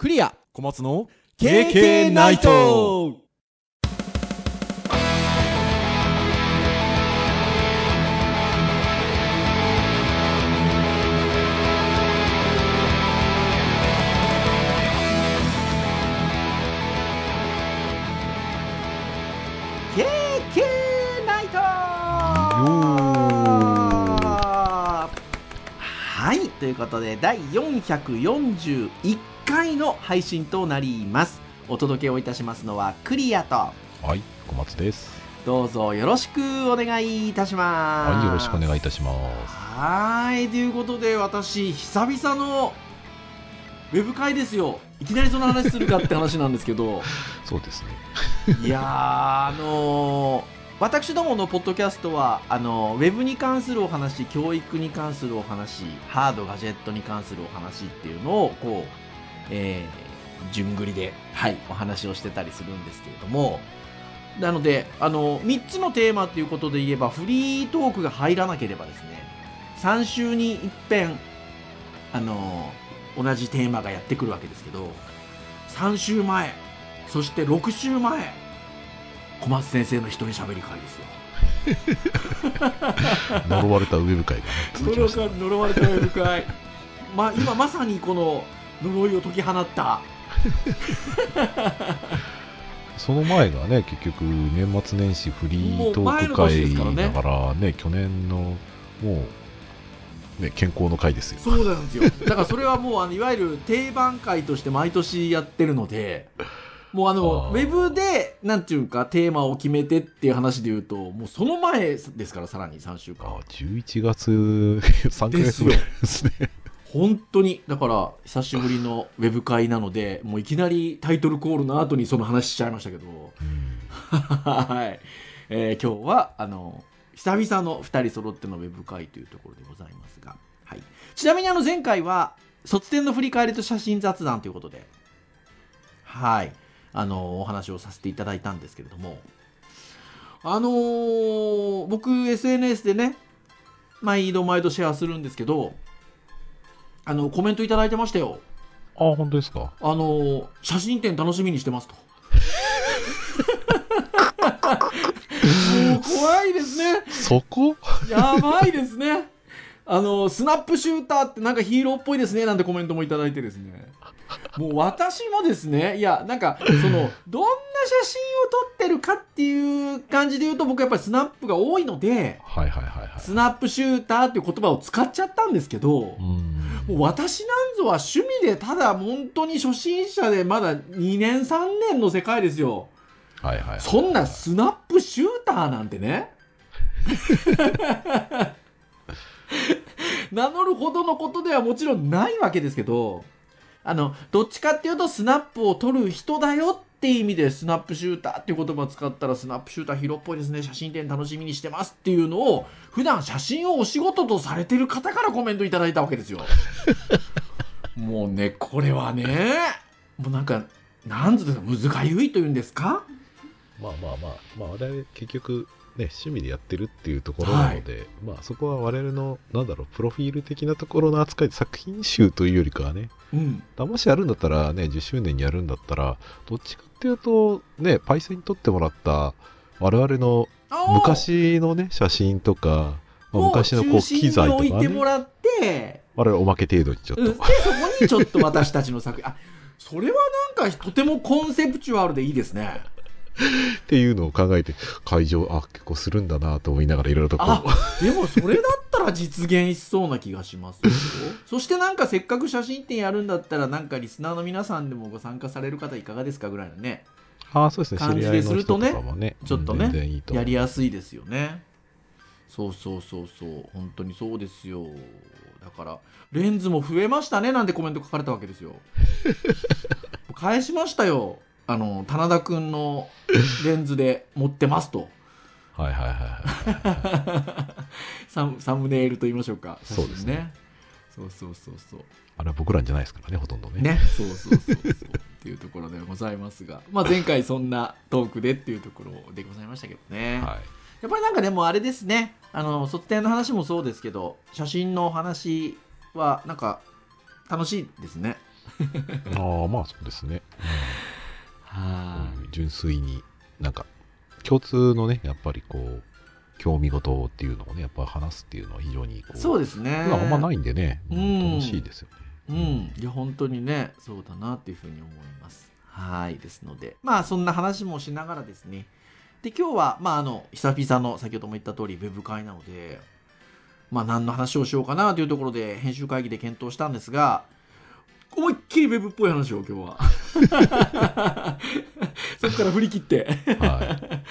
クリア。小松の KK ナイト。ナイト。はい。ということで第441回の配信となりますお届けをいたしますのはクリアとはい、小松です。どうぞよろしくお願いいたしますはい、よろしくお願いいたします。はーいということで私久々のウェブ会ですよいきなりその話するかって話なんですけど そうですね。いやーあのー私どものポッドキャストはあのウェブに関するお話教育に関するお話ハードガジェットに関するお話っていうのをこう、えー、順繰りで、はい、お話をしてたりするんですけれども。なのであの3つのテーマっていうことで言えばフリートークが入らなければですね3週に一遍あの同じテーマがやってくるわけですけど3週前そして6週前小松先生の一人喋り会ですよ。呪われたウェブ会がね。呪われたウェブ会。ま今まさにこの呪いを解き放った。その前がね、結局、年末年始フリートーク会ねだからね、去年の、もう、ね、健康の会ですよ。そうなんですよ。だからそれはもうあのいわゆる定番会として毎年やってるのでもうあのウェブでなんていうかテーマを決めてっていう話で言うともうその前ですからさらに3週間。あ11月3ヶ月ぐらいですね。本当にだから久しぶりのウェブ会なのでもういきなりタイトルコールの後にその話しちゃいましたけど。うん。はい、えー今日はあの久々の2人揃ってのウェブ会というところでございますが、はい、ちなみにあの前回は卒展の振り返りと写真雑談ということで。はい。あのお話をさせていただいたんですけれども。あのー僕 SNS でね毎度毎度シェアするんですけどあのコメントいただいてましたよあ、本当ですか？あの写真展楽しみにしてますと。も う怖いですね。そこ？やばいですね。あのスナップシューターってなんかヒーローっぽいですねなんてコメントもいただいてですね。もう私もですね、いや、なんか、その、どんな写真を撮ってるかっていう感じで言うと、僕やっぱりスナップが多いので、はいはいはいはい。スナップシューターっていう言葉を使っちゃったんですけど、うん。もう私なんぞは趣味でただ本当に初心者でまだ2年3年の世界ですよ。はいはいはい。そんなスナップシューターなんてね。名乗るほどのことではもちろんないわけですけど、あの、どっちかっていうとスナップを撮る人だよって意味でスナップシューターっていう言葉を使ったらスナップシューター広っぽいですね。写真展楽しみにしてますっていうのを普段写真をお仕事とされてる方からコメントいただいたわけですよ。もうね、これはね、もうなんか、なんつうんですか、むずがゆいというんですか？まあまあまあ、まああれ結局、趣味でやってるっていうところなので、まあそこは我々の、なんだろう、プロフィール的なところの扱いで作品集というよりかはね、うん。もしやるんだったらね、10周年にやるんだったら、どっちかっていうと、ね、パイセンに撮ってもらった我々の昔のね、写真とか、まあ昔のこう機材とか中心に置いてもね、らって、我々おまけ程度にちょっうん、でと、そこにちょっと私たちの作品、あ、それはなんかとてもコンセプチュアルでいいですね。っていうのを考えて、会場、あ、結構するんだなと思いながらいろいろとこあう、でもそれだったら実現しそうな気がしますよ。そしてなんかせっかく写真展やるんだったらなんかリスナーの皆さんでもご参加される方いかがですかぐらいのね、ああ、そうですね、感じ知り合いの人とかもね、ちょっとねうんいいとやりやすいですよね。そうそうそうそう、本当にそうですよ。だから、レンズも増えましたねなんてコメント書かれたわけですよ。返しましたよ。あの、棚田くんのレンズで持ってますと。はいはいはいはい。サムサムネイルと言いましょうか。そうですねそうそうそうそう。あれは僕らじゃないですからね、ほとんどね。ね、そうそうそうそうっていうところでございますが、まあ、前回そんなトークでっていうところでございましたけどね。はい。やっぱりなんかでもあれですね、あの卒展の話もそうですけど、写真の話はなんか楽しいですね。ああまあそうですね、はうん、純粋になんか共通のねやっぱりこう興味事っていうのをねやっぱ話すっていうのは非常にこうそうですね。あんまないんでね、うん。うん楽しいですよね。うん、いや本当にねそうだなっていうふうに思います。はい。ですので。まあそんな話もしながらですね。で今日はまああの久々の先ほども言った通りウェブ会なのでまあ何の話をしようかなというところで編集会議で検討したんですが思いっきりウェブっぽい話を今日は そこから振り切っては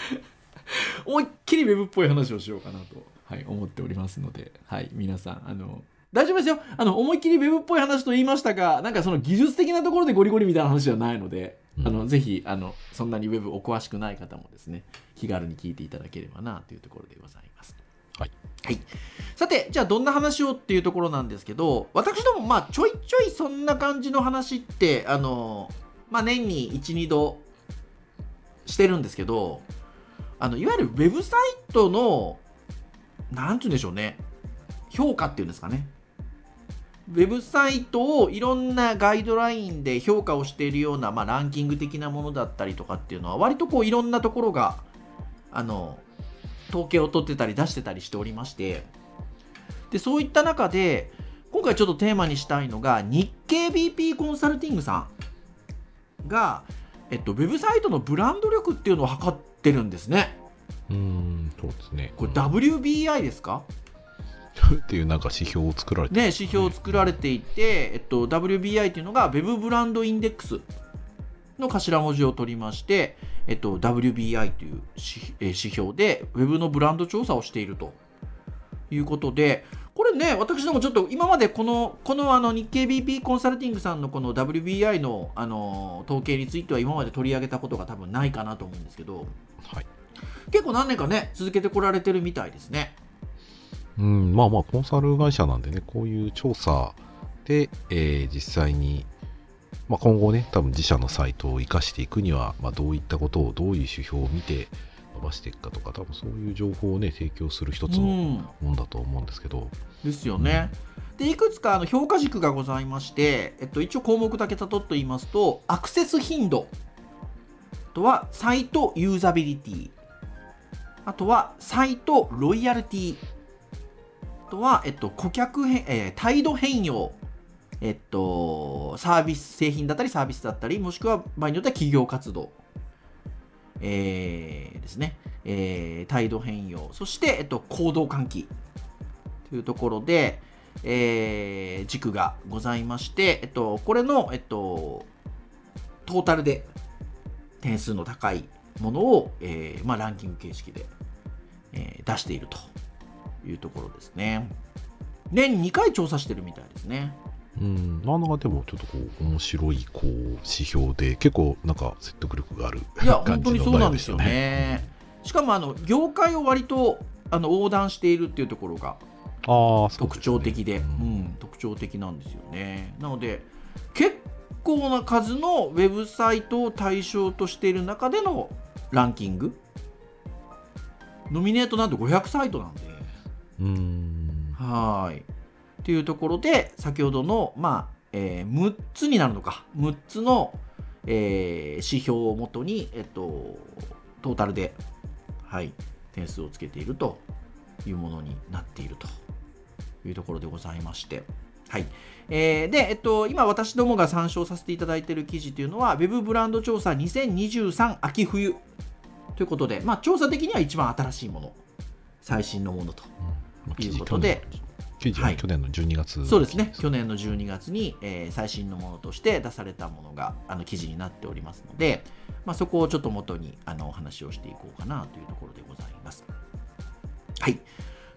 思いっきりウェブっぽい話をしようかなと、はい、思っておりますので、はい、皆さん、あの、大丈夫ですよ。あの、思いっきりウェブっぽい話と言いましたが、なんかその技術的なところでゴリゴリみたいな話じゃないので、うんあの、ぜひ、あの、そんなにウェブお詳しくない方もですね、気軽に聞いていただければな、というところでございます。はい。はい。さて、じゃあどんな話をっていうところなんですけど、私ども、まあ、ちょいちょいそんな感じの話って、あの、まあ、年に1、2度してるんですけど、あのいわゆるウェブサイトのなんて言うんでしょうね評価っていうんですかねウェブサイトをいろんなガイドラインで評価をしているような、まあ、ランキング的なものだったりとかっていうのは割とこういろんなところがあの統計を取ってたり出してたりしておりましてでそういった中で今回ちょっとテーマにしたいのが日経 BP コンサルティングさんが、えっと、ウェブサイトのブランド力っていうのを測ってるんですね。い。うーん、そうですね。これうん WBI ですか、っていうなんか指標を作られてね、指標を作られていて、えっと、WBI っていうのが Web ブランドインデックスの頭文字を取りまして、えっと、WBI という指標で Web のブランド調査をしているということで、これね、私どもちょっと今までこの、このあの日経 BP コンサルティングさんのこの WBI のあの統計については今まで取り上げたことが多分ないかなと思うんですけど、はい。結構何年かね、続けてこられてるみたいですね。うん、まあまあ、コンサル会社なんでね、こういう調査で、えー実際に、まあ、今後ね、多分自社のサイトを生かしていくには、まあ、どういったことを、どういう指標を見て伸ばしていくかとか、多分そういう情報をね、提供する一つのうん。もんだと思うんですけど、ですよね。でいくつかあの評価軸がございまして、えっと、一応項目だけたどって言いますとアクセス頻度あとはサイトユーザビリティ。あとはサイトロイヤルティ。あとは、えっと、顧客変、えー態度変容えっと、サービス製品だったりサービスだったりもしくは場合によっては企業活動えーですね、えー態度変容そして、えっと、行動喚起というところで、えー軸がございまして、えっと、これの、えっと、トータルで点数の高いものを、えーまあ、ランキング形式で、えー出しているというところですね。年2回調査してるみたいですね。うん、なんだかでもちょっとこう、面白いこう指標で、結構なんか説得力があるいや、感じの本当にそうなんですよ内容ね。しかも、あの、業界を割とあの横断しているっていうところが特徴的で、ううんん、特徴的なんですよね。なので、結構な数のウェブサイトを対象としている中でのランキング。ノミネートなんと500サイトなんで、うん。はーい。いうところで、先ほどの、まあ、えー、6つになるのか、6つの、えー、指標をもとに、えっと、トータルで、はい、点数をつけているというものになっているというところでございまして。はい。えー、で、えっと、今私どもが参照させていただいている記事というのは、Web ブランド調査2023秋冬ということで、まあ、調査的には一番新しいもの、最新のものということで、うんはい、去年の12月、そうですね去年の12月に、えー、最新のものとして出されたものがあの記事になっておりますので、まあ、そこをちょっと元にあの話をしていこうかなというところでございます。はい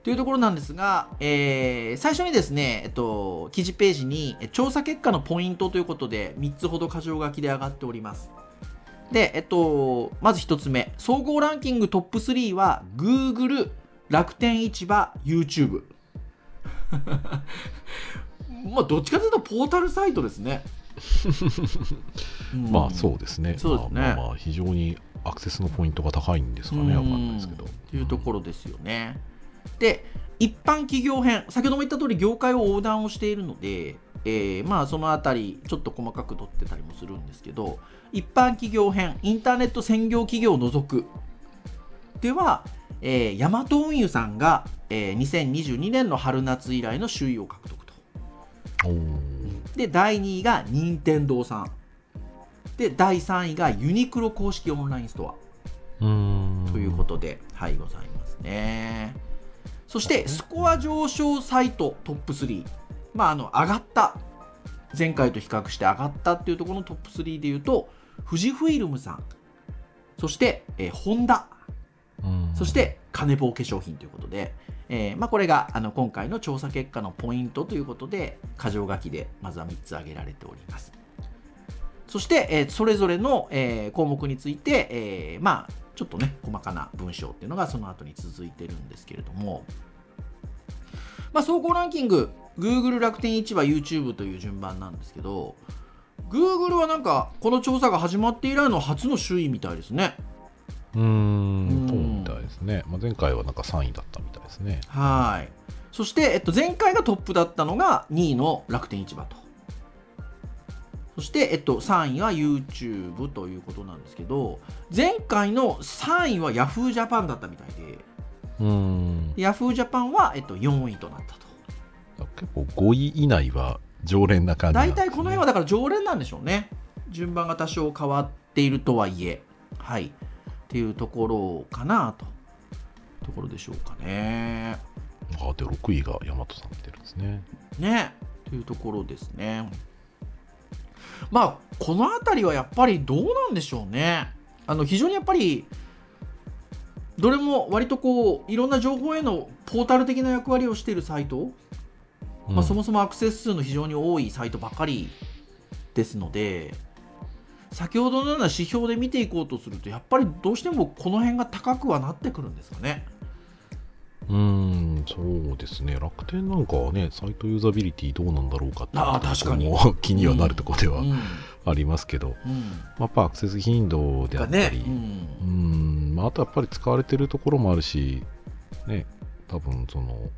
というところなんですが、えー、最初にですね、えっと、記事ページに調査結果のポイントということで3つほど箇条書きで上がっております。で、えっと、まず1つ目、総合ランキングトップ3は Google、楽天市場、YouTube。まあどっちかというとポータルサイトですね。まあそうですね。そうですねまあまあまあ非常にアクセスのポイントが高いんですかね、わかんないですけど。というところですよね。で、一般企業編、先ほども言った通り業界を横断をしているので、えーまあそのあたりちょっと細かく取ってたりもするんですけど一般企業編インターネット専業企業を除くでは、えー、ヤマト運輸さんが、えー、2022年の春夏以来の首位を獲得とで第2位が任天堂さんで第3位がユニクロ公式オンラインストアということで、はい、ございますね。そして、スコア上昇サイトトップ3。まあ、あの、上がった。前回と比較して上がったっていうところのトップ3で言うと、富士フイルムさん。そして、えーホンダ。そして、金棒化粧品ということで、えーまあ、これがあの今回の調査結果のポイントということで、箇条書きでまずは3つ挙げられております。そして、えーそれぞれの、えー項目について、えーまあ、ちょっとね、細かな文章っていうのがその後に続いてるんですけれども、まあ、総合ランキング、Google 楽天市場 YouTube という順番なんですけど、Google はなんか、この調査が始まって以来の初の首位みたいですね。うんんそうみたいですね、まあ、前回はなんか3位だったみたいですねはい。そして、えっと、前回がトップだったのが2位の楽天市場と。そして、えっと、3位は YouTube ということなんですけど、前回の3位は Yahoo! ジャパンだったみたいで、Yahoo! ジャパンは、えっと、4位となったと。結構5位以内は常連な感じなね、大体この辺はだから常連なんでしょうね。順番が多少変わっているとはいえ、はい。っていうところかなと。ところでしょうかね。あで6位が大和さん来てるんですね。ね。というところですね。まあこの辺りはやっぱりどうなんでしょうね。あの非常にやっぱりどれも割とこういろんな情報へのポータル的な役割をしているサイト、まあ、そもそもアクセス数の非常に多いサイトばかりですので先ほどのような指標で見ていこうとするとやっぱりどうしてもこの辺が高くはなってくるんですかね。うーんそうですね。楽天なんかはねサイトユーザビリティどうなんだろうかってあー確かに。も気にはなるところではうんありますけど、うん。やっぱアクセス頻度であったり、がねうん、まあ、あとやっぱり使われてるところもあるし、ね、多分その、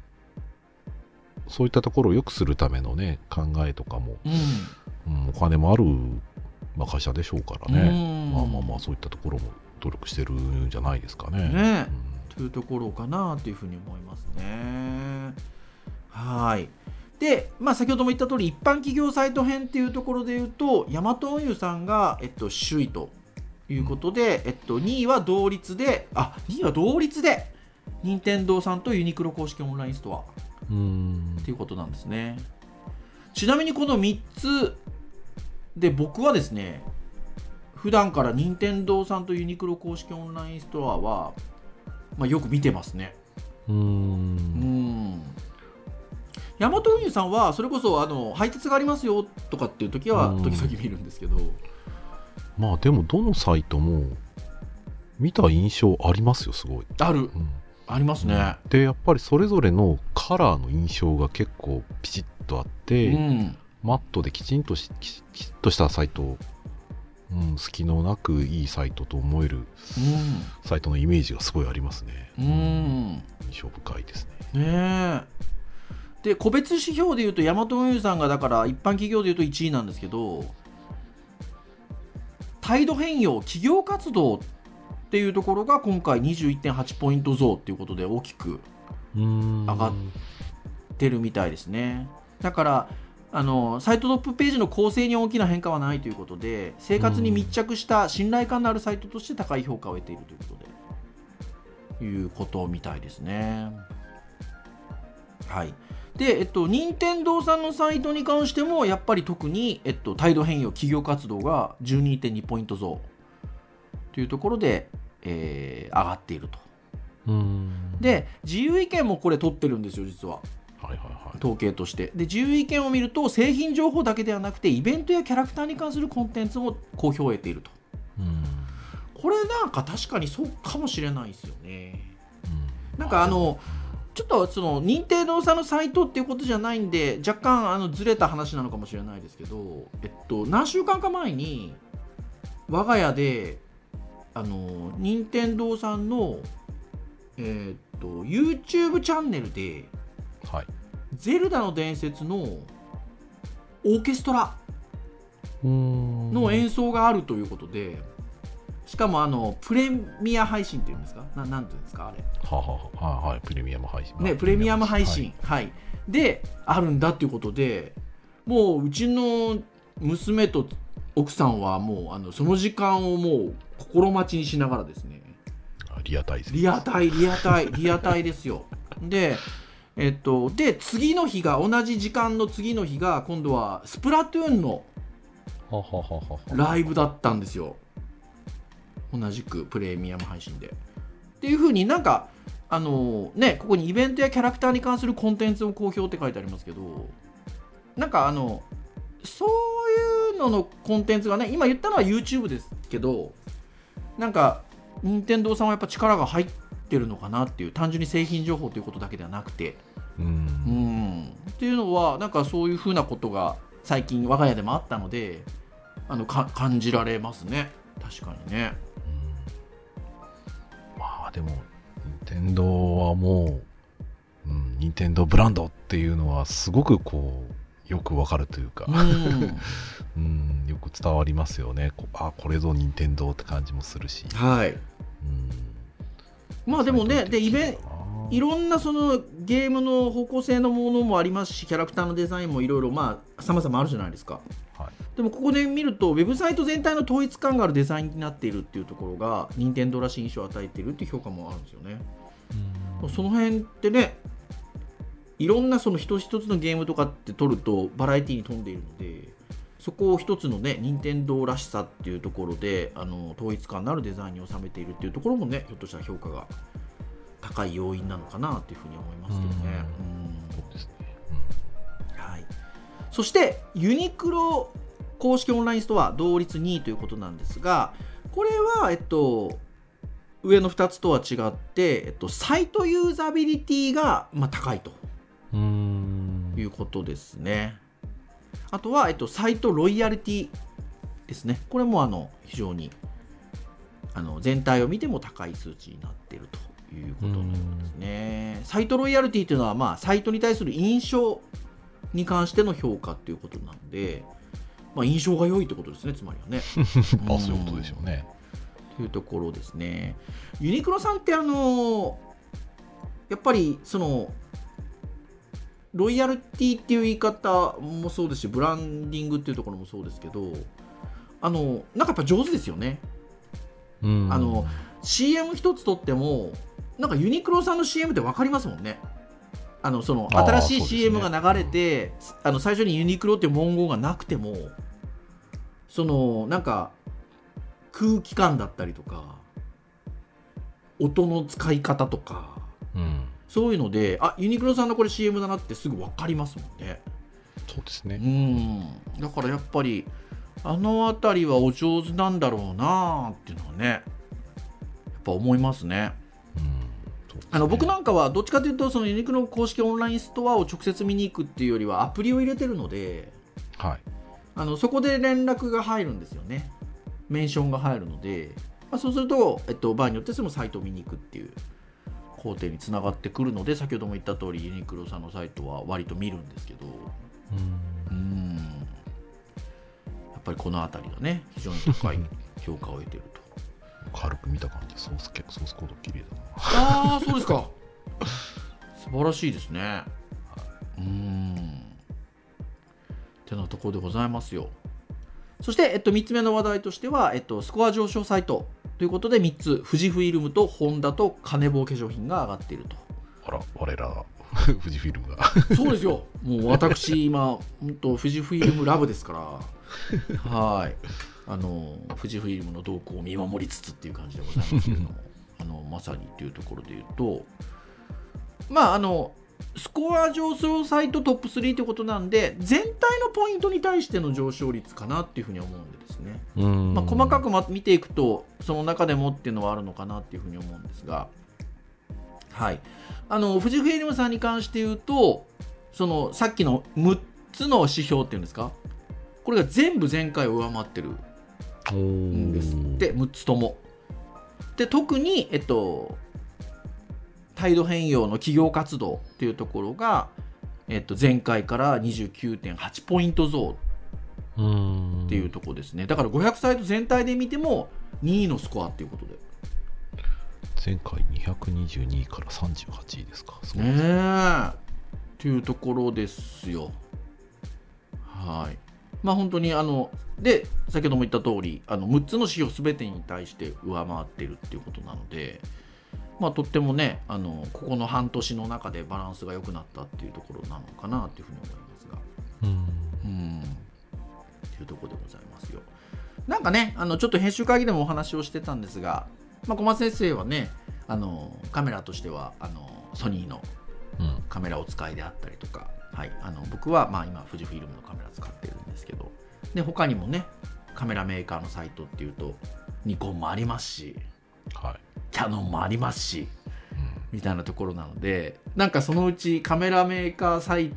そういったところを良くするためのね、考えとかも、うん。うん、お金もある、まあ、会社でしょうからね、うんまあまあまあ、そういったところも努力してるんじゃないですかね。ねうんというところかなというふうに思いますね。はい。で、まあ、先ほども言った通り、一般企業サイト編っていうところで言うと、ヤマト運輸さんが、えっと、首位ということで、えっと、2位は同率で、あ、2位は同率で、任天堂さんとユニクロ公式オンラインストア。うんっていうことなんですね。ちなみにこの3つで僕はですね、普段から任天堂さんとユニクロ公式オンラインストアは、まあ、よく見てますね。うんん。ヤマト運輸さんはそれこそあの配達がありますよとかっていう時はうん時々見るんですけど、まあでも、どのサイトも、見た印象ありますよ、すごい。あるうんありますね。で、やっぱりそれぞれのカラーの印象が結構ピチッとあって、うん。マットできちんとしききちっとしたサイト、うん、隙のなくいいサイトと思えるサイトのイメージがすごいありますね。うん。うん。印象深いですね。ねえ。で個別指標でいうとヤマト運輸さんがだから一般企業でいうと1位なんですけど態度変容企業活動っていうところが今回21.8ポイント増っていうことで大きく上がっ出るみたいですねだからあのサイトトップページの構成に大きな変化はないということで生活に密着した信頼感のあるサイトとして高い評価を得ているということでいうことみたいですね。はい。で、えっと、任天堂さんのサイトに関してもやっぱり特に、えっと、態度変容企業活動が12.2ポイント増というところで、えー上がっていると。うーん。で自由意見もこれ取ってるんですよ実は。はいはいはい。統計として。で自由意見を見ると製品情報だけではなくてイベントやキャラクターに関するコンテンツも好評を得ていると。うん。うんこれなんか確かにそうかもしれないですよね。なんかあのちょっとその認定堂さんのサイトっていうことじゃないんで若干あのずれた話なのかもしれないですけど、えっと、何週間か前に我が家であの任天堂さんの、えっと YouTube チャンネルではい。「ゼルダの伝説」のオーケストラのの演奏があるということで、しかもあのプレミア配信っていうんですか？ななんていうんですかあれ。ははははいはいプレミアム配信。ね、プレミアム配信、はい。であるんだっていうことでもううちの娘と奥さんはもうあのその時間をもう心待ちにしながらですね。はいリアタイリアタイリアタイリアタイですよ。でえっとで次の日が同じ時間の次の日が今度はスプラトゥーンのライブだったんですよ。同じくプレミアム配信で。っていうふうになんかあのねここにイベントやキャラクターに関するコンテンツを公表って書いてありますけどなんかあのそういうののコンテンツがね今言ったのは YouTube ですけどなんか任天堂さんはやっぱ力が入ってるのかなっていう単純に製品情報ということだけではなくて。ううん。んっていうのはなんかそういうふうなことが最近我が家でもあったのであのか感じられますね。確かにね。まあでも任天堂はもう、うん、任天堂ブランドっていうのはすごくこうよくわかるというか。う、ん。うん、よく伝わりますよね。こあこれぞ任天堂って感じもするし、はい。うん、まあでもねでイベンいろんなそのゲームの方向性のものもありますしキャラクターのデザインもいろいろまあ様々あるじゃないですか。はい。でもここで見るとウェブサイト全体の統一感があるデザインになっているっていうところが任天堂らしい印象を与えているっていう評価もあるんですよね。その辺ってねいろんなその一つ一つのゲームとかって取るとバラエティに富んでいるのでそこを一つのね任天堂らしさっていうところであの統一感のあるデザインに収めているっていうところもねひょっとしたら評価が高い要因なのかなっていうふうに思いますけどね。はい、そしてユニクロ公式オンラインストア同率2位ということなんですがこれは、えっと、上の2つとは違って、えっと、サイトユーザビリティが、まあ、高いということですね。あとは、えっと、サイトロイヤリティですね。これもあの非常にあの全体を見ても高い数値になっているということのようですね。サイトロイヤリティというのは、まあ、サイトに対する印象に関しての評価っていうことなんで、まあ、印象が良いってことですね、つまりはね。ま あそういうことでしょうね。というところですね。ユニクロさんってあのやっぱりそのロイヤルティっていう言い方もそうですしブランディングっていうところもそうですけどあのなんかやっぱ上手ですよね。うんあの CM 一つとってもなんかユニクロさんの CM って分かりますもんね。あのその新しい CM が流れて、あの最初にユニクロっていう文言がなくてもそのなんか空気感だったりとか音の使い方とかうん、そういうのであユニクロさんのこれ CM だなってすぐ分かりますもんね。うそうですね。んだからやっぱりあの辺りはお上手なんだろうなっていうのはねやっぱ思いますね。あの僕なんかはどっちかというとそのユニクロの公式オンラインストアを直接見に行くっていうよりはアプリを入れてるのではい。あのそこで連絡が入るんですよねメンションが入るので、まあ、そうすると、えっと、場合によってそのサイトを見に行くっていう工程につながってくるので先ほども言った通りユニクロさんのサイトは割と見るんですけど。うん。うん。やっぱりこの辺りがね非常に高い評価を得ていると。軽く見た感じ、ソース結構ソースコード綺麗だな。ああそうですか。素晴らしいですね。うーん。てなところでございますよ。そして、えっと、3つ目の話題としては、えっと、スコア上昇サイトということで3つ富士フイルムとホンダと金棒化粧品が上がっていると。あら、我ら、富士フィルムが。そうですよ。もう私今本当富士フイルムラブですから。はい。あの富士フイルムの動向を見守りつつっていう感じでございますけれども。あのまさにっていうところで言うと。まああのスコア上昇サイトトップ3ということなんで全体のポイントに対しての上昇率かなっていうふうに思うんでですね。うん。まあ、細かくま見ていくとその中でもっていうのはあるのかなっていうふうに思うんですが、はい、あの富士フイルムさんに関して言うとそのさっきの6つの指標っていうんですか？これが全部前回を上回ってるおんですって6つとも。で特に、えっと、態度変容の企業活動っていうところがえっと、前回から29.8ポイント増うんっていうところですね。だから500サイト全体で見ても2位のスコアっていうことで。前回222位から38位ですか。そうねえ。っていうところですよ。はい。まあ本当にあの、で、先ほども言った通り、あの6つの指標すべてに対して上回ってるっていうことなので、まあとってもね、あの、ここの半年の中でバランスが良くなったっていうところなのかなっていうふうに思いますが。うんうん。っていうところでございますよ。なんかね、あの、ちょっと編集会議でもお話をしてたんですが、まあ小松先生はね、あの、カメラとしては、あの、ソニーのうんカメラをお使いであったりとか、はい、あの僕はまあ今富士フイルムのカメラ使ってるんですけどで他にもねカメラメーカーのサイトっていうとニコンもありますしはい。キャノンもありますしうん。みたいなところなのでなんかそのうちカメラメーカーサイ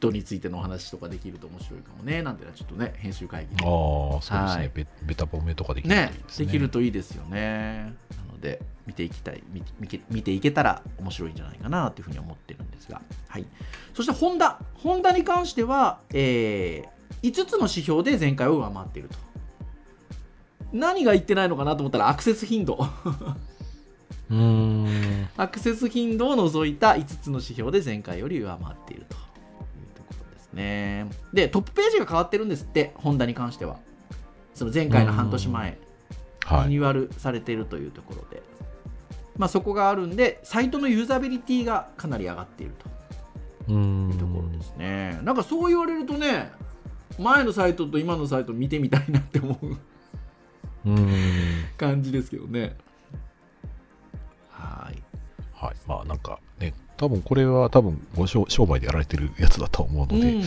トについてのお話とかできると面白いかもねなんてのはちょっとね編集会議で。ああ、そうですね、はい。ベ。ベタ褒めとかできるといいねですね。できるといいですよね。なので見ていきたい。見見ていけたら面白いんじゃないかなというふうに思ってるんですが。はい。そしてホンダ。ホンダに関しては、えー5つの指標で前回を上回っていると何が言ってないのかなと思ったらアクセス頻度。うーん。アクセス頻度を除いた5つの指標で前回より上回っていると。いうところですね。でトップページが変わってるんですってホンダに関しては。その前回の半年前。はい。リニューアルされているというところで、まあ、そこがあるんで、サイトのユーザビリティがかなり上がっていると。いうところですね。なんかそう言われるとね、前のサイトと今のサイト見てみたいなって思う。感じですけどね。はい。はい。まあなんかね、多分これは多分ご商商売でやられてるやつだと思うので、うん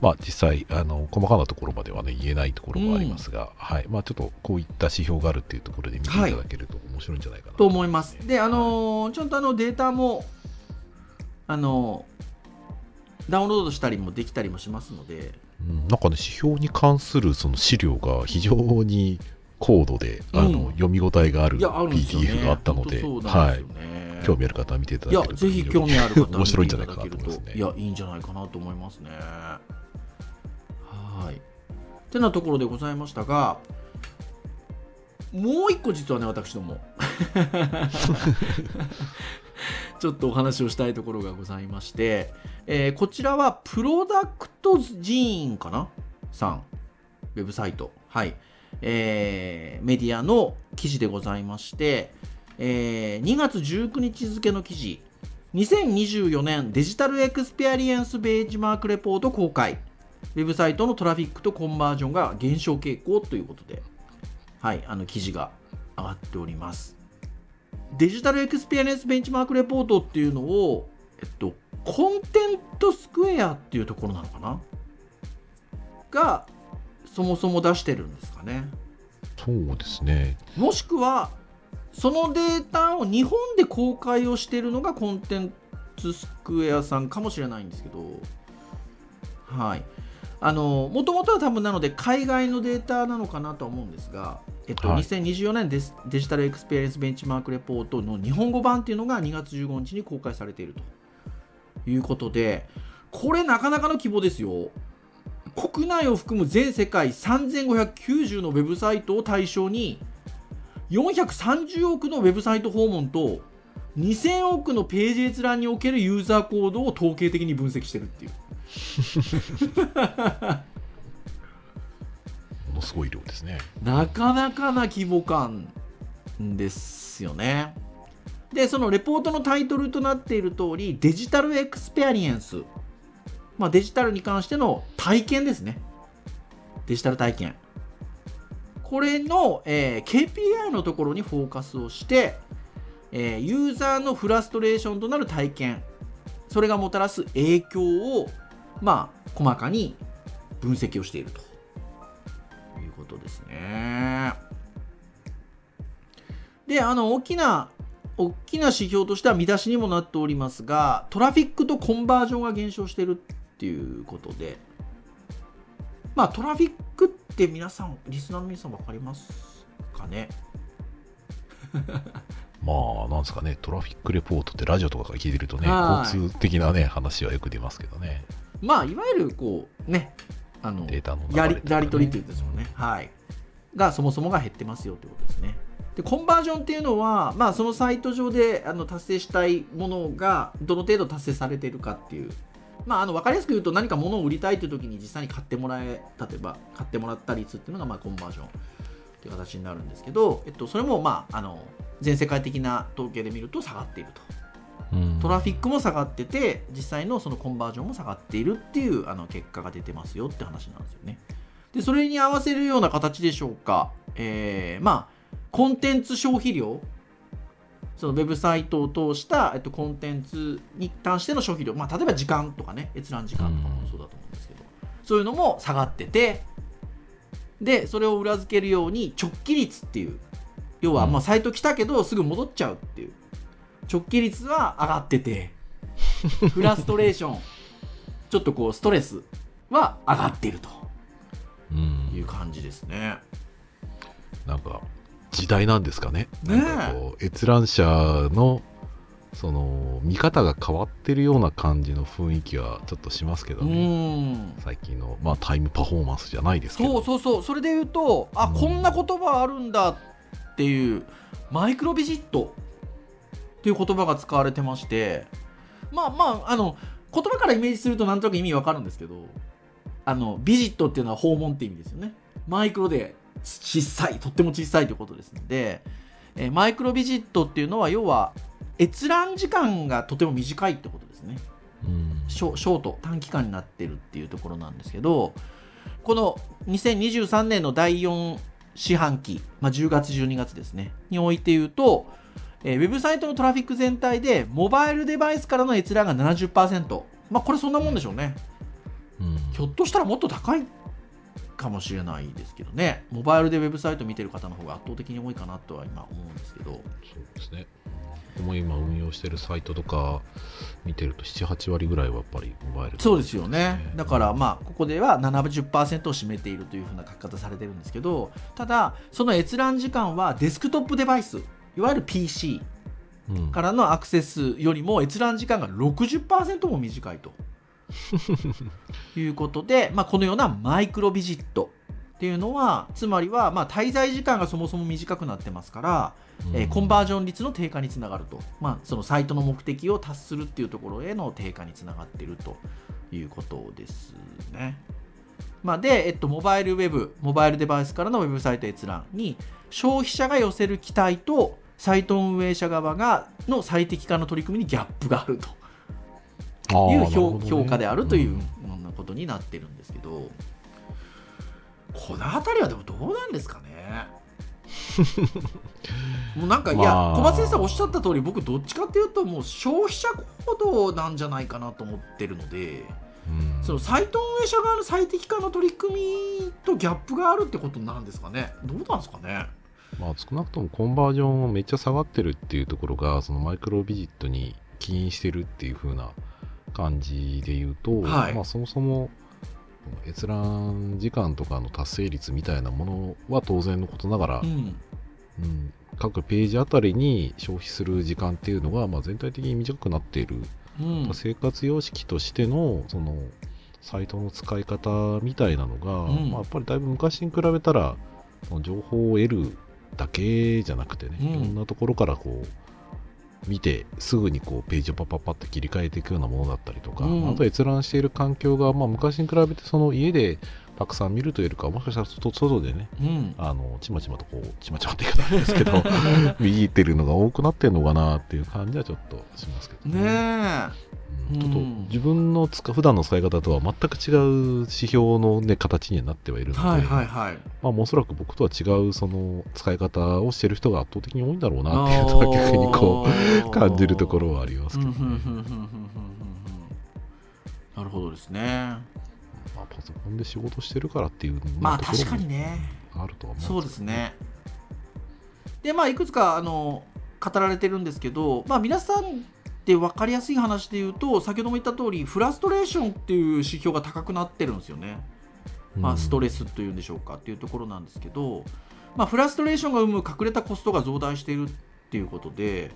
まあ実際、あの、細かなところまではね、言えないところもありますが、はい。まあちょっとこういった指標があるっていうところで見ていただけると面白いんじゃないかなと思います。で、あのーちゃんとあのデータも、あのーダウンロードしたりもできたりもしますので、うん、なんかね、指標に関するその資料が非常に高度で、あうん。の読み応えがある。PDF があったので、本当そうなはい。興味ある方は見ていただいやけるとぜひ興味ある方は 面白いんじゃないかなと思いますね。いやいいんじゃないかなと思いますね。はい。てなところでございましたがもう一個実はね私ども。ちょっとお話をしたいところがございまして、えーこちらはプロダクトジーンかな？さん。ウェブサイト。はいえーメディアの記事でございまして、えー2月19日付の記事2024年デジタルエクスペリエンスベンチマークレポート公開。ウェブサイトのトラフィックとコンバージョンが減少傾向ということで、はい、あの記事が上がっております。デジタルエクスペリエンスベンチマークレポートっていうのを、えっと、 Contentsquare っていうところなのかな？がそもそも出してるんですかね。そうですね。もしくはそのデータを日本で公開をしているのが Contentsquare さんかもしれないんですけどはい。あのもともとは多分なので海外のデータなのかなとは思うんですが、えっとはい。2024年デスデジタルエクスペリエンスベンチマークレポートの日本語版っていうのが2月15日に公開されているということでこれなかなかの規模ですよ国内を含む全世界3590のウェブサイトを対象に430億のウェブサイト訪問と2000億のページ閲覧におけるユーザー行動を統計的に分析してるっていう。ものすごい量ですね。なかなかな規模感ですよね。でそのレポートのタイトルとなっている通りデジタルエクスペリエンス、まあ、デジタルに関しての体験ですね。デジタル体験。これの、えー KPI のところにフォーカスをして、えーユーザーのフラストレーションとなる体験。それがもたらす影響をまあ細かに分析をしていると。いうことですね。で、あの、大きな、大きな指標としては見出しにもなっておりますが、トラフィックとコンバージョンが減少している。っていうことで、まあ、トラフィックって皆さん、リスナーの皆さん分かりますかね？まあ、なんですかね、トラフィックレポートってラジオとかから聞いてるとね、はい。交通的なね、話はよく出ますけどね。まあいわゆるこうねあのデータの流やりやり取りっていうんですよね、はい。がそもそもが減ってますよということですね。でコンバージョンっていうのは、まあ、そのサイト上であの達成したいものがどの程度達成されているかっていう、まあ、あの分かりやすく言うと何か物を売りたいという時に実際に買ってもらえ例えば買ってもらった率っていうのがまあコンバージョンっていう形になるんですけど、えっと、それもまああの全世界的な統計で見ると下がっていると。トラフィックも下がってて実際のそのコンバージョンも下がっているっていうあの結果が出てますよって話なんですよね。でそれに合わせるような形でしょうか、えーまあコンテンツ消費量そのウェブサイトを通した、えっと、コンテンツに関しての消費量、まあ、例えば時間とかね閲覧時間とかもそうだと思うんですけど、そういうのも下がっててでそれを裏付けるように直帰率っていう要はうん。まあサイト来たけどすぐ戻っちゃうっていう直帰率は上がってて フラストレーションちょっとこうストレスは上がっているとうん。いう感じですね。なんか、時代なんですかね。ねえなんかこう、閲覧者の、その、見方が変わってるような感じの雰囲気はちょっとしますけどうね。ん最近の、まあ、タイムパフォーマンスじゃないですけど。そうそうそうそれで言うとあうんこんな言葉あるんだっていうマイクロビジットっていう言葉が使われてましてまあまああの言葉からイメージするとなんとなく意味わかるんですけどあのビジットっていうのは訪問って意味ですよねマイクロで小さいとっても小さいということですので、えーマイクロビジットっていうのは要は閲覧時間がとても短いってことですね。うん。ショショート短期間になってるっていうところなんですけどこの2023年の第4四半期、まあ、10月12月ですねにおいて言うと、えーウェブサイトのトラフィック全体でモバイルデバイスからの閲覧が70%まあこれそんなもんでしょうね。うん。ひょっとしたらもっと高いかもしれないですけどね。モバイルでウェブサイト見てる方の方が圧倒的に多いかなとは今思うんですけど。そうですね。僕も今運用してるサイトとか見てると7、8割ぐらいはやっぱりモバイルそうですよね。だからあ、まあ、ここでは70%を占めているというふうな書き方されてるんですけど、ただ、その閲覧時間はデスクトップデバイス、いわゆる PC うん。からのアクセスよりも閲覧時間が60%も短いと いうことで、まあ、このようなマイクロビジットっていうのは、つまりは、まあ、滞在時間がそもそも短くなってますから、えーコンバージョン率の低下につながると、まあ、そのサイトの目的を達するっていうところへの低下につながっているということですね。まあ、で、えっと、モバイルウェブ、モバイルデバイスからのウェブサイト閲覧に消費者が寄せる期待とサイト運営者側がの最適化の取り組みにギャップがあるという評,、評価であるといううんようなことになってるんですけど、この辺りはでもどうなんですかね？もうなんかいや、まあ。小松先生おっしゃった通り僕どっちかっていうともう消費者行動なんじゃないかなと思ってるのでうん。そのサイト運営者側の最適化の取り組みとギャップがあるってことなんですかね？どうなんですかね？まあ、少なくともコンバージョンめっちゃ下がってるっていうところがそのマイクロビジットに起因してるっていう風な感じで言うと、はい。まあ、そもそも閲覧時間とかの達成率みたいなものは当然のことながら、うん。うん各ページあたりに消費する時間っていうのが、まあ、全体的に短くなっている、うん。生活様式としてのそのサイトの使い方みたいなのが、うん。まあ、やっぱりだいぶ昔に比べたら情報を得るだけじゃなくてね、うん。いろんなところからこう見てすぐにこうページをパッパッパッと切り替えていくようなものだったりとか、うん。あと閲覧している環境が、まあ、昔に比べてその家でたくさん見るというよりかはもしかしたら外外でねうん。あのちまちまとこうちまちまって言い方ですけど 見てるのが多くなってるのかなっていう感じはちょっとしますけどね。え。うん。ちょっとうん。自分の使普段の使い方とは全く違う指標の、ね、形にはなってはいるので、はいはいはい。まあ、おそらく僕とは違うその使い方をしてる人が圧倒的に多いんだろうなっていうのは逆にこうう感じるところはありますけど、ね。なるほどですねまあ、パソコンで仕事してるからっていうまあ確かにね。あるとは思そううんでけどですすね。でまあいくつかあの語られてるんですけどまあ皆さんで分かりやすい話で言うと先ほども言った通りフラストレーションっていう指標が高くなってるんですよね。まあ、ストレスというんでしょうかっていうところなんですけど、まあ、フラストレーションが生む隠れたコストが増大しているっていうことで、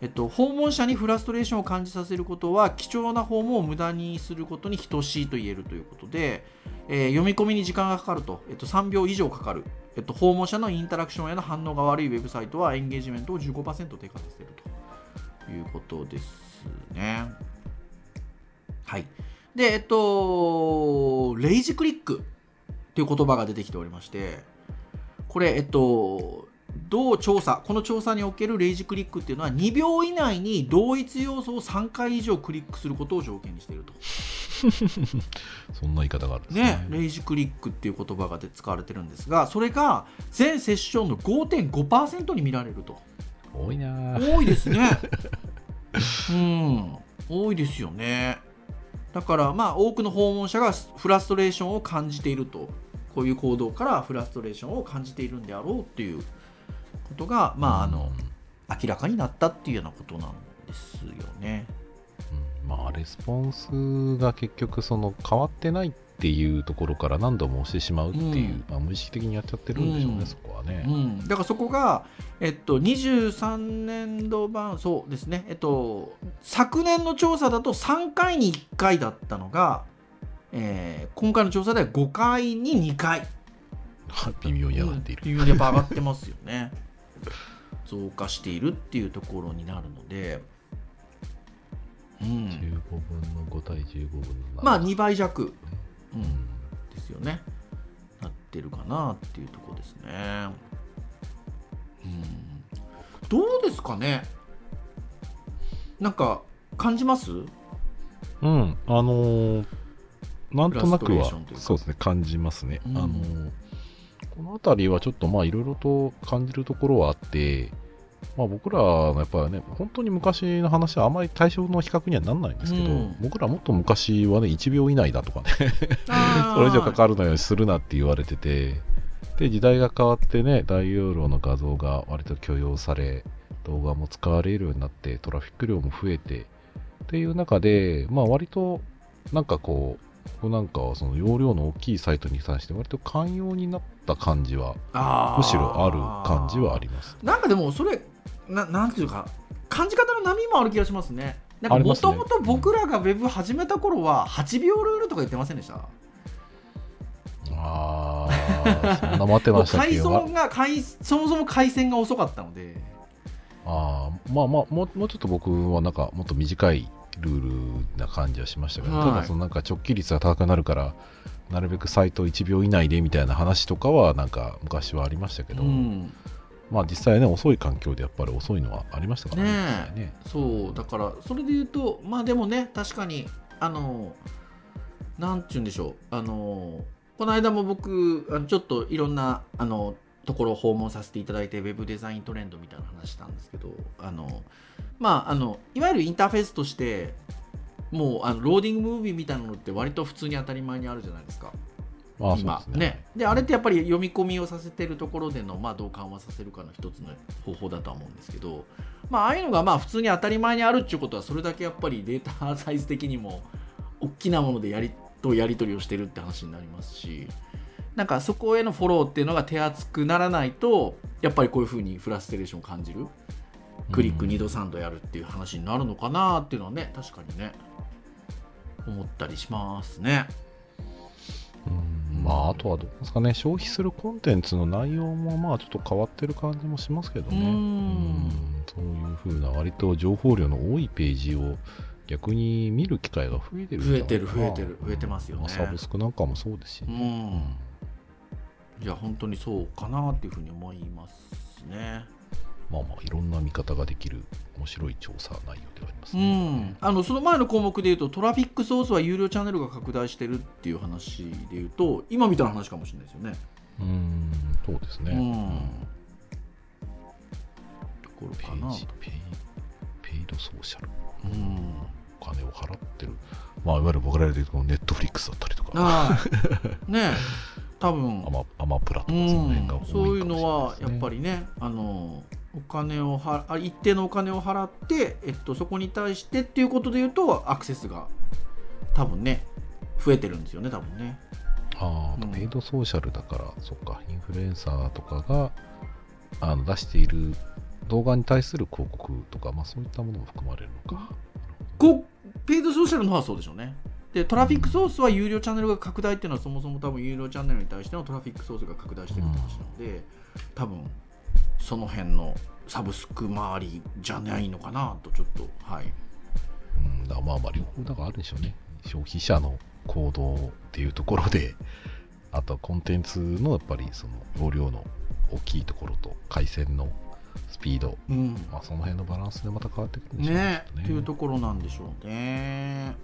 えっと、訪問者にフラストレーションを感じさせることは貴重な訪問を無駄にすることに等しいと言えるということで、えー読み込みに時間がかかると、えっと、3秒以上かかる、えっと、訪問者のインタラクションへの反応が悪いウェブサイトはエンゲージメントを15%低下させるということですね。はい。で、えっと、レイジクリックっていう言葉が出てきておりまして、これ、えっと、同調査、この調査におけるレイジクリックっていうのは2秒以内に同一要素を3回以上クリックすることを条件にしていると。そんな言い方があるんですねね。、レイジクリックっていう言葉がで使われてるんですが、それが全セッションの5.5%に見られると。多いなぁ多いですね。うん、多いですよね。だから、まあ、多くの訪問者がフラストレーションを感じていると。こういう行動からフラストレーションを感じているんであろうっていうことが、まあ、あの、明らかになったっていうようなことなんですよね。うんまあ、レスポンスが結局その変わってないっていうところから何度も押してしまうっていう、うんまあ、無意識的にやっちゃってるんでしょうね、うんそこはね。うん、だからそこが、えっと、23年度版、そうですね、えっと、昨年の調査だと3回に1回だったのが、えー今回の調査では5回に2回。微妙に上がっている。うん微妙にやっぱ上がってますよね。増加しているっていうところになるので、うん、15分の5対15分の7。まあ2倍弱、ううん。ん、ですよね。なってるかなっていうところですね。うん、どうですかね？なんか感じます？うん、あのーなんとなくはそうですね、感じますね。うん。あのーこの辺りはちょっとまあいろいろと感じるところはあって、まあ、僕らのやっぱりね、本当に昔の話はあまり対象の比較にはならないんですけど、うん。僕らもっと昔はね、1秒以内だとかね、そ それ以上かかるのようにするなって言われてて、で、時代が変わってね、大容量の画像が割と許容され、動画も使われるようになって、トラフィック量も増えて、っていう中で、まあ割と、なんかこう、ここなんかはその容量の大きいサイトに関して割と寛容になった感じは、むしろある感じはあります。なんかでもそれななんていうか感じ方の波もある気がしますね。なんかもともと僕らがウェブ始めた頃は8秒ルールとか言ってませんでした？ああ、そんな待ってましたけ？送が回そもそも回線が遅かったので。ああ、まあまあもう、もうちょっと僕はなんかもっと短いルールな感じはしましたけど、はい。ただそのなんか直帰率が高くなるから、なるべくサイト1秒以内でみたいな話とかはなんか昔はありましたけど、うん。まあ実際ね、遅い環境でやっぱり遅いのはありましたからね。ねねそうだからそれで言うとまあでもね確かにあのなんて言うんでしょう。あのこの間も僕あのちょっといろんなあのところを訪問させていただいてウェブデザイントレンドみたいな話したんですけどあのまああのいわゆるインターフェースとしてもうあのローディングムービーみたいなのって割と普通に当たり前にあるじゃないですか。まあ今。ね。であれってやっぱり読み込みをさせてるところでの、まあ、どう緩和させるかの一つの方法だとは思うんですけど、まあ、ああいうのがまあ普通に当たり前にあるっていうことはそれだけやっぱりデータサイズ的にも大きなものでやりとやり取りをしてるって話になりますしなんかそこへのフォローっていうのが手厚くならないとやっぱりこういうふうにフラストレーションを感じる。クリック2度3度やるっていう話になるのかなっていうのはね確かにね思ったりしますね。うん。まああとはどうですかね、消費するコンテンツの内容もまあちょっと変わってる感じもしますけどね。うん。うん。そういうふうな割と情報量の多いページを逆に見る機会が増えてる増えてる増えてる増えてますよね。あサブスクなんかもそうですしうね。んいや本当にそうかなっていうふうに思いますね。まあまあいろんな見方ができる面白い調査内容ではありますうね。ん、あのその前の項目で言うとトラフィックソースは有料チャンネルが拡大してるっていう話で言うと今みたいな話かもしれないですよね。うん、そうですね。うんところペかなペイ、ペイドソーシャル。うんお金を払ってる。まあいわゆる僕らで言うとネットフリックスだったりとか、ねえ 多分アマアマプラとかうその辺が多いね、ん、そういうのはやっぱりねあのお金をはあ一定のお金を払って、えっと、そこに対してっていうことで言うとアクセスが多分ね増えてるんですよね多分ね。ああ、うん。ペイドソーシャルだから、そっか、インフルエンサーとかがあの出している動画に対する広告とか、まあ、そういったものも含まれるのか。こうペイドソーシャルの方はそうでしょうねでトラフィックソースは有料チャンネルが拡大っていうのはそもそも多分有料チャンネルに対してのトラフィックソースが拡大してるって話なので、多分その辺のサブスク周りじゃないのかなとちょっとはい。うん、だまあまあ両方だからあるでしょうね。消費者の行動っていうところで、あとはコンテンツのやっぱりその容量の大きいところと回線のスピード、うん。まあ、その辺のバランスでまた変わってくるんでしょうね。きっとっていうところなんでしょうね。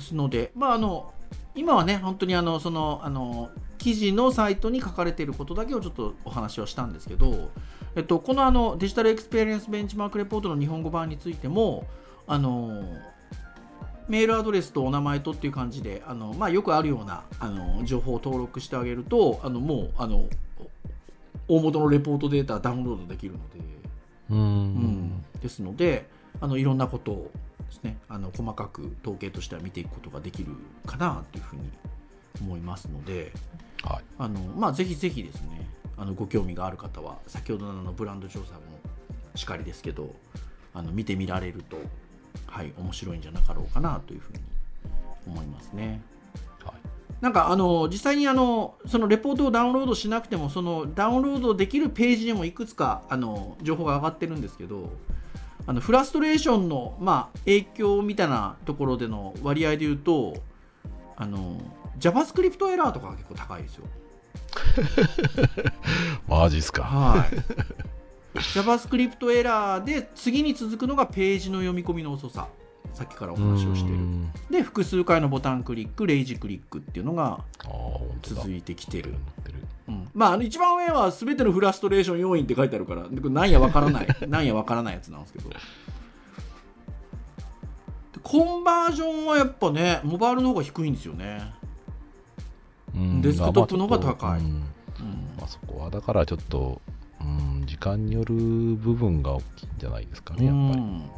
ですので、まあ、あの今はね、本当にあのそのあの記事のサイトに書かれていることだけをちょっとお話をしたんですけど、えっと、このあのデジタルエクスペリエンスベンチマークレポートの日本語版についても、あのメールアドレスとお名前とっていう感じで、あのまあ、よくあるようなあの情報を登録してあげると、あのもうあの大元のレポートデータダウンロードできるので。うんですのであのいろんなことをですねあの細かく統計としては見ていくことができるかなというふうに思いますのではい。あの、まあ、ぜひぜひですねあのご興味がある方は先ほどのあのブランド調査もしかりですけどあの見てみられると、はい、面白いんじゃなかろうかなというふうに思いますね。はいなんかあの実際にあのそのレポートをダウンロードしなくてもそのダウンロードできるページにもいくつかあの情報が上がってるんですけどあのフラストレーションの、まあ、影響みたいなところでの割合で言うとあの JavaScript エラーとかが結構高いですよ。マジっすか。はい、JavaScript エラーで次に続くのがページの読み込みの遅ささっきからお話をしてる。で複数回のボタンクリックレイジクリックっていうのが。続いてきてる。うん。まああの一番上は全てのフラストレーション要因って書いてあるからなんやわからない。なんやわからないやつなんですけど。でコンバージョンはやっぱねモバイルの方が低いんですよね、うん。デスクトップの方が高い。まあ、そこはだからちょっと、うん、時間による部分が大きいんじゃないですかね、やっぱり。うん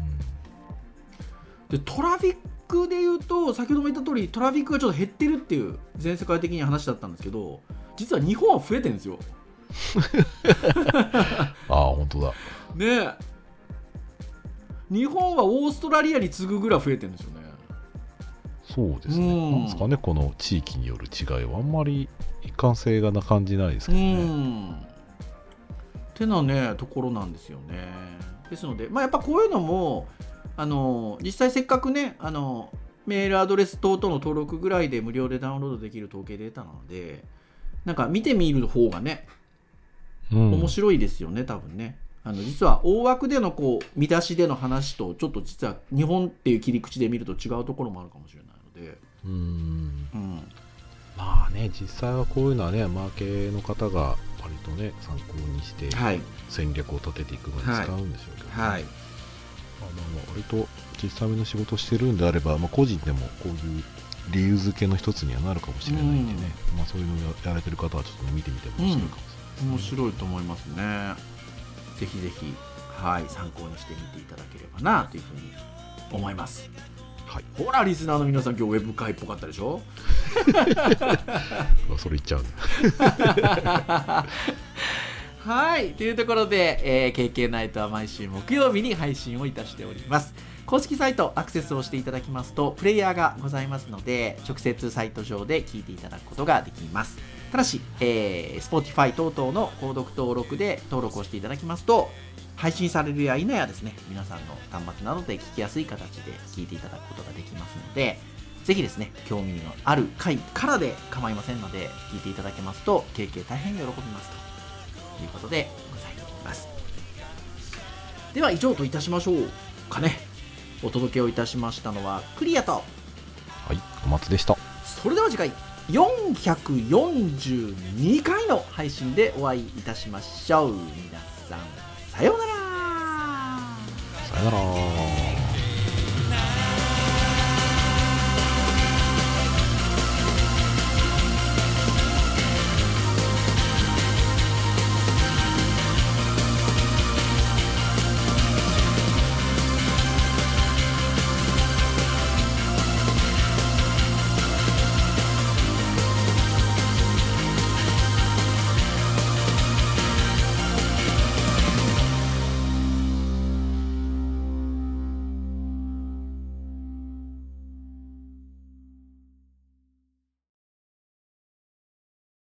でトラフィックで言うと先ほども言った通りトラフィックがちょっと減ってるっていう全世界的に話だったんですけど実は日本は増えてるんですよ ああ、本当だ。ねえ日本はオーストラリアに次ぐぐらい増えてるんですよねそうですね。うんなんですかね、この地域による違いは、あんまり一貫性がな感じないですけうどね。んてなねところなんですよねですのでまあやっぱこういうのもあの実際せっかくねあのメールアドレス等々の登録ぐらいで無料でダウンロードできる統計データなのでなんか見てみる方がねうん。面白いですよね、多分ね。あの実は大枠でのこう見出しでの話とちょっと実は日本っていう切り口で見ると違うところもあるかもしれないので、うん。うん、まあね、実際はこういうのはね、マーケの方が割とね、参考にしてはい。戦略を立てていくのに使うんでしょうけど、ね。はいあの割と実際の仕事をしてるんであれば、まあ、個人でもこういう理由付けの一つにはなるかもしれないんでね、まあ、そういうのをやられてる方はちょっと、ね、見てみても面白いかもしれない面ですね。白いと思いますね。ぜひぜひはい参考にしてみていただければなというふうに思います。はい、ほらリスナーの皆さん今日ウェブ会っぽかったでしょ？あそれ言っちゃうね はい。というところで、えー KK ナイトは毎週木曜日に配信をいたしております。公式サイトアクセスをしていただきますとプレイヤーがございますので直接サイト上で聞いていただくことができます。ただし、えー Spotify 等々の購読登録で登録をしていただきますと配信されるや否やですね皆さんの端末などで聞きやすい形で聞いていただくことができますのでぜひですね興味のある回からで構いませんので聞いていただけますと KK 大変喜びますと。いうことでございます。では以上といたしましょうかね。お届けをいたしましたのはクリアと。はい小松でした。それでは次回442回の配信でお会いいたしましょう。皆さんさようなら。さよなら